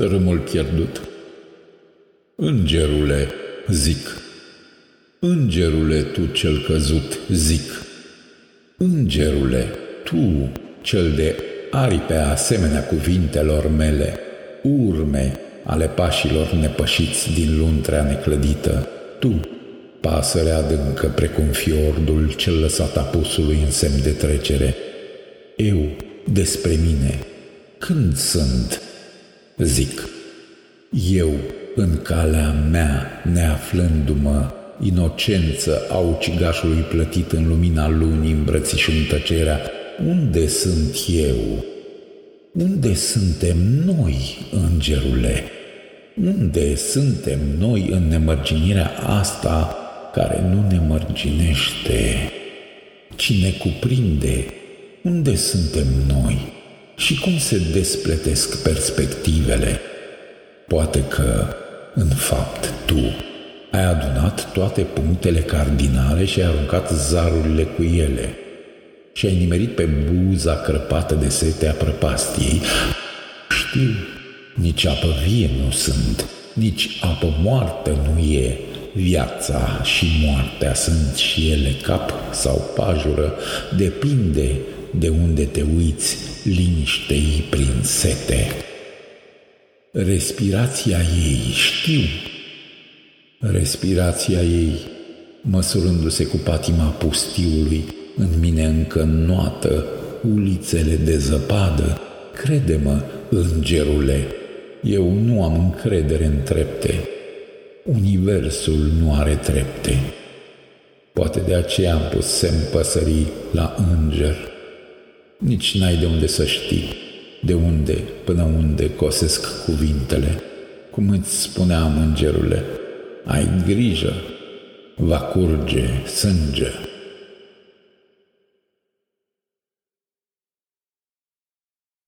tărâmul pierdut. Îngerule, zic, Îngerule, tu cel căzut, zic, Îngerule, tu, cel de aripe asemenea cuvintelor mele, urme ale pașilor nepășiți din luntrea neclădită, tu, pasărea adâncă precum fiordul cel lăsat apusului în semn de trecere, eu, despre mine, când sunt? Zic, eu, în calea mea, neaflându-mă, inocență a ucigașului plătit în lumina lunii îmbrățișând tăcerea, unde sunt eu? Unde suntem noi, îngerule? Unde suntem noi în nemărginirea asta care nu ne mărginește? Cine cuprinde? Unde suntem noi? Și cum se despletesc perspectivele? Poate că, în fapt, tu ai adunat toate punctele cardinale și ai aruncat zarurile cu ele și ai nimerit pe buza crăpată de sete a prăpastiei. Știu, nici apă vie nu sunt, nici apă moartă nu e. Viața și moartea sunt și ele cap sau pajură, depinde de unde te uiți liniștei prin sete. Respirația ei, știu, respirația ei, măsurându-se cu patima pustiului, în mine încă noată, ulițele de zăpadă, crede-mă, îngerule, eu nu am încredere în trepte. Universul nu are trepte. Poate de aceea am pus semn păsării la înger. Nici n-ai de unde să știi, de unde până unde cosesc cuvintele. Cum îți spuneam, îngerule, ai grijă, va curge sânge.